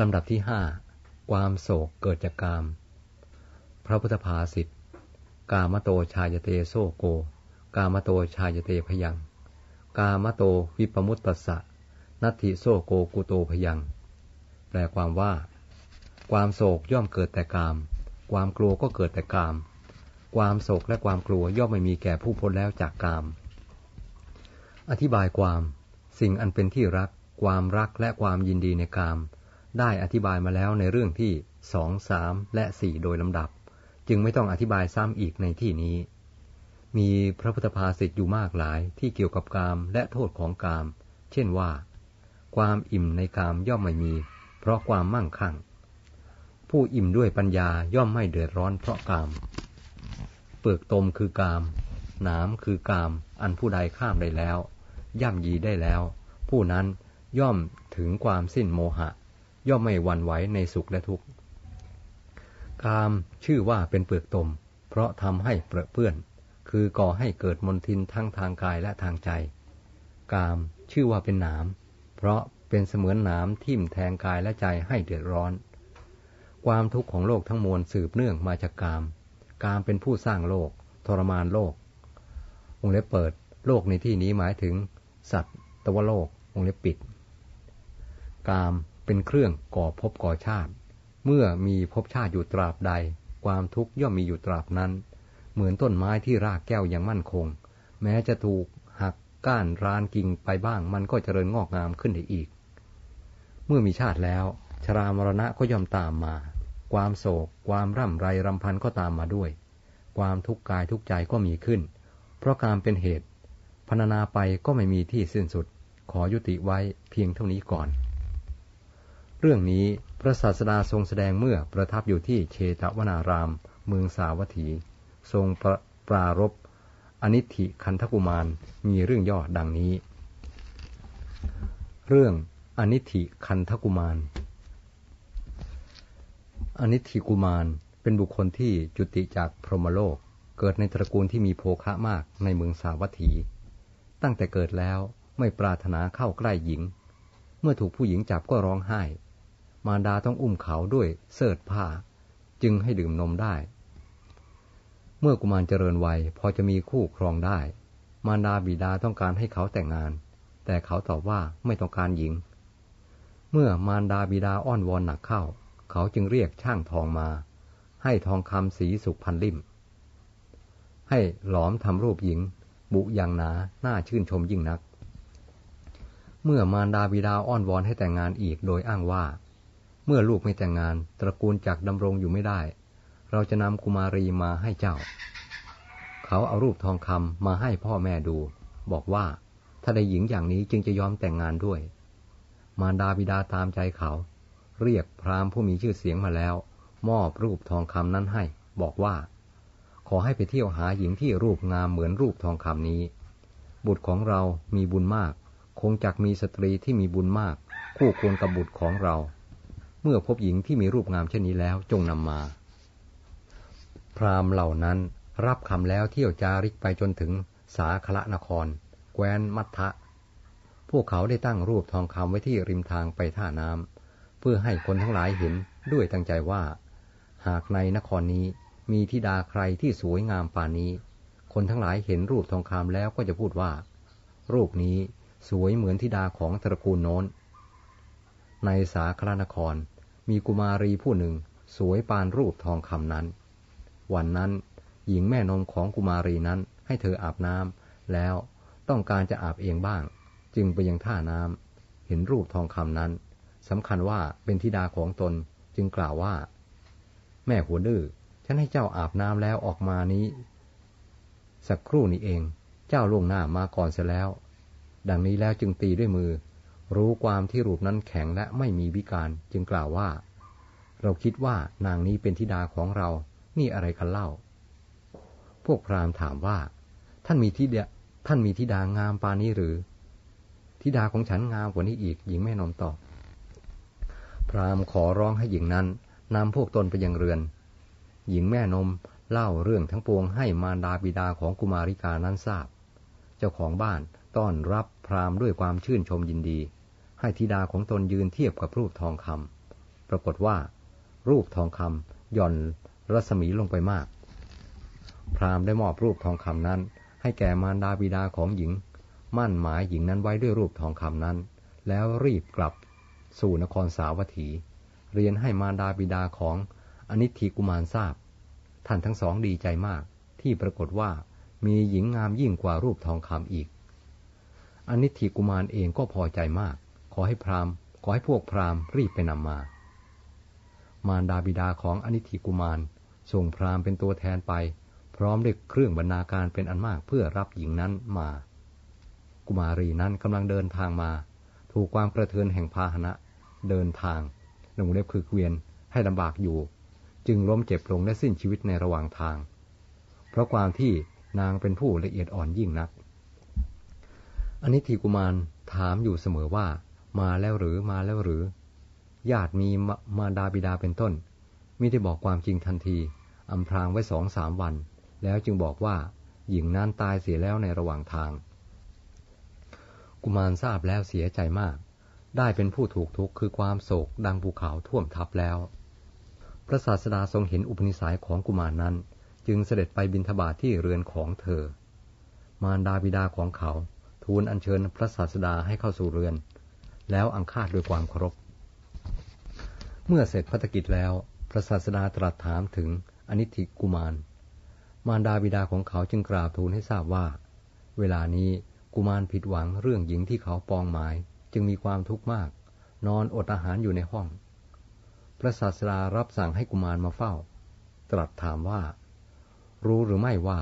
ลำดับที่ห้าความโศกเกิดจากกาม พระพุทธภาษิตกามโตชายเตโซโก กามโตชายเตพยัง กามโตวิปมุตตสะ นัตถิโซโกกุโตพยัง แปลความว่า ความโศกย่อมเกิดแต่กาม ความกลัวก็เกิดแต่กาม ความโศกและความกลัวย่อมไม่มีแก่ผู้พ้นแล้วจากกาม อธิบายความ สิ่งอันเป็นที่รัก ความรักและความยินดีในกาม ได้อธิบายมาแล้วในเรื่องที่สองสามและสี่โดยลำดับ จึงไม่ต้องอธิบายซ้ำอีกในที่นี้ มีพระพุทธภาษิตอยู่มากหลายที่เกี่ยวกับกามและโทษของกาม เช่นว่า ความอิ่มในกามย่อมไม่มี เพราะความมั่งคั่ง ผู้อิ่มด้วยปัญญาย่อมไม่เดือดร้อนเพราะกาม เปลือกตมคือกามหนามคือกาม อันผู้ใดข้ามได้แล้ว ย่ำยีได้แล้ว ผู้นั้นย่อมถึงความสิ้นโมหะ ย่อมไม่หวั่นไหวในสุขและทุกข์กามชื่อว่าเป็นเปลือกตม เพราะทำให้เปรอะเปื้อน คือก่อให้เกิดมลทินทั้งทางกายและทางใจ กามชื่อว่าเป็นหนามเพราะเป็นเสมือนหนามทิ่มแทงกายและใจให้เดือดร้อน ความทุกข์ของโลกทั้งมวลสืบเนื่องมาจากกาม กามเป็นผู้สร้างโลก ทรมานโลก องเล็บเปิด โลกในที่นี้หมายถึง สัตว์ตวโลกวงเล็บปิด กาม เป็นเครื่องก่อภพก่อชาติ เมื่อมีภพชาติอยู่ตราบใด ความทุกข์ย่อมมีอยู่ตราบนั้น เหมือนต้นไม้ที่รากแก้วยังมั่นคง แม้จะถูกหักก้านรานกิ่งไปบ้าง มันก็เจริญงอกงามขึ้นได้อีก เมื่อมีชาติแล้ว ชรามรณะก็ย่อมตามมา ความโศก ความร่ำไรรำพันก็ตามมาด้วย ความทุกข์กายทุกใจก็มีขึ้น เพราะการเป็นเหตุพรรณนาไปก็ไม่มีที่สิ้นสุด ขอยุติไว้เพียงเท่านี้ก่อน รื่องนี้พระศาสดาทรงแสดงเมื่อประทับอยู่ที่เชตวนาราม เมืองสาวัตถี ทรงปรปรารบอนิธิคันธกุมารมีเรื่องย่อดังนี้ เรื่องอนิธิคันธกุมาร อนิธิกุมารเป็นบุคคลที่จุติจากพรหมโลก เกิดในตระกูลที่มีโภคะมากในเมืองสาวัตถี ตั้งแต่เกิดแล้วไม่ปรารถนาเข้าใกล้หญิง เมื่อถูกผู้หญิงจับก็ร้องไห้ มารดาต้องอุ้มเขาด้วยเสิร์ผ้า จึงให้ดื่มนมได้ เมื่อกุมารเจริญวัยพอจะมีคู่ครองได้ มารดาบิดาต้องการให้เขาแต่งงาน แต่เขาตอบว่าไม่ต้องการหญิง เมื่อมารดาบิดาอ้อนวอนหนักเข้า เขาจึงเรียกช่างทองมา ให้ทองคำสีสุกพันลิ่ม ให้หลอมทำรูปหญิง บุอย่างหนาหน่าชื่นชมยิ่งนักเมื่อมารดาบิดาอ้อนวอนให้แต่งงานอีกโดยอ้างว่า เมื่อลูกไม่แต่งงาน ตระกูลจักดำรงอยู่ไม่ได้ เราจะนำกุมารีมาให้เจ้า เขาเอารูปทองคำมาให้พ่อแม่ดู บอกว่าถ้าได้หญิงอย่างนี้จึงจะยอมแต่งงานด้วย มารดาบิดาตามใจเขา เรียกพราหมณ์ผู้มีชื่อเสียงมาแล้ว มอบรูปทองคำนั้นให้ บอกว่า ขอให้ไปเที่ยวหาหญิงที่รูปงามเหมือนรูปทองคำนี้ บุตรของเรามีบุญมาก คงจักมีสตรีที่มีบุญมาก คู่ควรกับบุตรของเรา เมื่อพบหญิงที่มีรูปงามเช่นนี้แล้วจงนำมา พราหมณ์เหล่านั้นรับคำแล้วเที่ยวจาริกไปจนถึงสาคละนครแคว้นมัทะพวกเขาได้ตั้งรูปทองคำไว้ที่ริมทางไปท่าน้ำเพื่อให้คนทั้งหลายเห็นด้วยตั้งใจว่า หากในนครนี้มีธิดาใครที่สวยงามป่านนี้ คนทั้งหลายเห็นรูปทองคำแล้วก็จะพูดว่า รูปนี้สวยเหมือนธิดาของตระกูลโน้น ในสาครนคร มีกุมารีผู้หนึ่ง สวยปานรูปทองคำนั้น วันนั้นหญิงแม่นมของกุมารีนั้นให้เธออาบน้ำแล้วต้องการจะอาบเองบ้าง จึงไปยังท่าน้ำเห็นรูปทองคำนั้นสำคัญว่าเป็นธิดาของตนจึงกล่าวว่า แม่หัวดื้อฉันให้เจ้าอาบน้ำแล้วออกมานี้ สักครู่นี้เอง เจ้าล่วงหน้ามาก่อนเสียแล้ว ดังนี้แล้วจึงตีด้วยมือ รู้ความที่รูปนั้นแข็งและไม่มีวิการจึงกล่าวว่า เราคิดว่านางนี้เป็นธิดาของเรา นี่อะไรกันเล่า พวกพราหมณ์ถามว่า ท่านมีทิดาท่านมีธิดางามปานี้หรือ ธิดาของฉันงามกว่านี้อีกหญิงแม่นมตอบพราหมณ์ขอร้องให้หญิงนั้นนำพวกตนไปยังเรือน หญิงแม่นมเล่าเรื่องทั้งปวงให้มารดาบิดาของกุมาริกานั้นทราบ เจ้าของบ้านต้อนรับพราหมณ์ด้วยความชื่นชมยินดี ให้ธิดาของตนยืนเทียบกับรูปทองคปรากฏว่า รูปทองคำหย่อนรัศมีลงไปมาก พราหมณ์ได้มอบรูปทองคำนั้น ให้แก่มารดาบิดาของหญิง มั่นหมายหญิงนั้นไว้ด้วยรูปทองคำนั้น แล้วรีบกลับสู่นครสาวัตถี เรียนให้มารดาบิดาของอนิธิกุมารทราบ ท่านทั้งสองดีใจมาก ที่ปรากฏว่ามีหญิงงามยิ่งกว่ารูปทองคำอีกอนิธิกุมารเองก็พอใจมาก ขอให้พราหมณ์ ขอให้พวกพราหมณ์รีบไปนำมา มารดาบิดาของอนิธิกุมารส่งพราหมณ์เป็นตัวแทนไป พร้อมด้วยเครื่องบรรณาการเป็นอันมากเพื่อรับหญิงนั้นมา กุมารีนั้นกำลังเดินทางมา ถูกความกระเทือนแห่งพาหนะ เดินทางหนุ่งเล็บคือเกวียนให้ลำบากอยู่ จึงล้มเจ็บลงและสิ้นชีวิตในระหว่างทาง เพราะความที่นางเป็นผู้ละเอียดอ่อนยิ่งนัก อนิธิกุมารถามอยู่เสมอว่า มาแล้วหรือมาแล้วหรือ ญาติมีมาดาบิดาเป็นต้นมิได้บอกความจริงทันทีอำพรางไว้สองสามวัน แล้วจึงบอกว่า หญิงนั้นตายเสียแล้วในระหว่างทาง กุมารทราบแล้วเสียใจมาก ได้เป็นผู้ถูกทุกข์คือความโศกดังภูเขาท่วมทับแล้ว พระศาสดาทรงเห็นอุปนิสัยของกุมารนนั้น จึงเสด็จไปบินทบาทที่เรือนของเธอ มารดาบิดาของเขา ทูลอัญเชิญพระศาสดาให้เข้าสู่เรือน แล้วอังคาดด้วยความเคารพ เมื่อเสร็จพัฒกิจแล้ว พระศาสดาตรัสถามถึงอนิธิกุมาร มารดาบิดาของเขาจึงกราบทูลให้ทราบว่า เวลานี้กุมารผิดหวังเรื่องหญิงที่เขาปองหมาย จึงมีความทุกข์มาก นอนอดอาหารอยู่ในห้อง พระศาสดารับสั่งให้กุมารมาเฝ้า ตรัสถามว่า รู้หรือไม่ว่า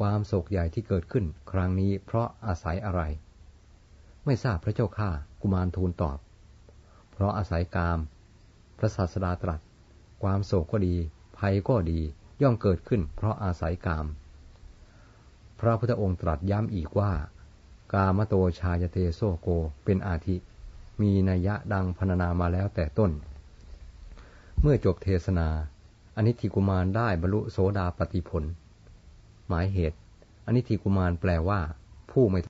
ความโศกใหญ่ที่เกิดขึ้น ครั้งนี้เพราะอาศัยอะไร ไม่ทราบพระเจ้าข้ากุมารทูลตอบ เพราะอาศัยกาม พระศาสดาตรัส ความโศกก็ดี ภัยก็ดีย่อมเกิดขึ้น เพราะอาศัยกาม พระพุทธองค์ตรัสย้ำอีกว่า กามโตชายเตโซโกเป็นอาทิ มีนัยยะดังพรรณนามาแล้วแต่ต้น เมื่อจบเทศนาอนิธิกุมารได้บรรลุโสดาปติผล หมายเหตุอนิธิกุมารแปลว่า ผู้ไม่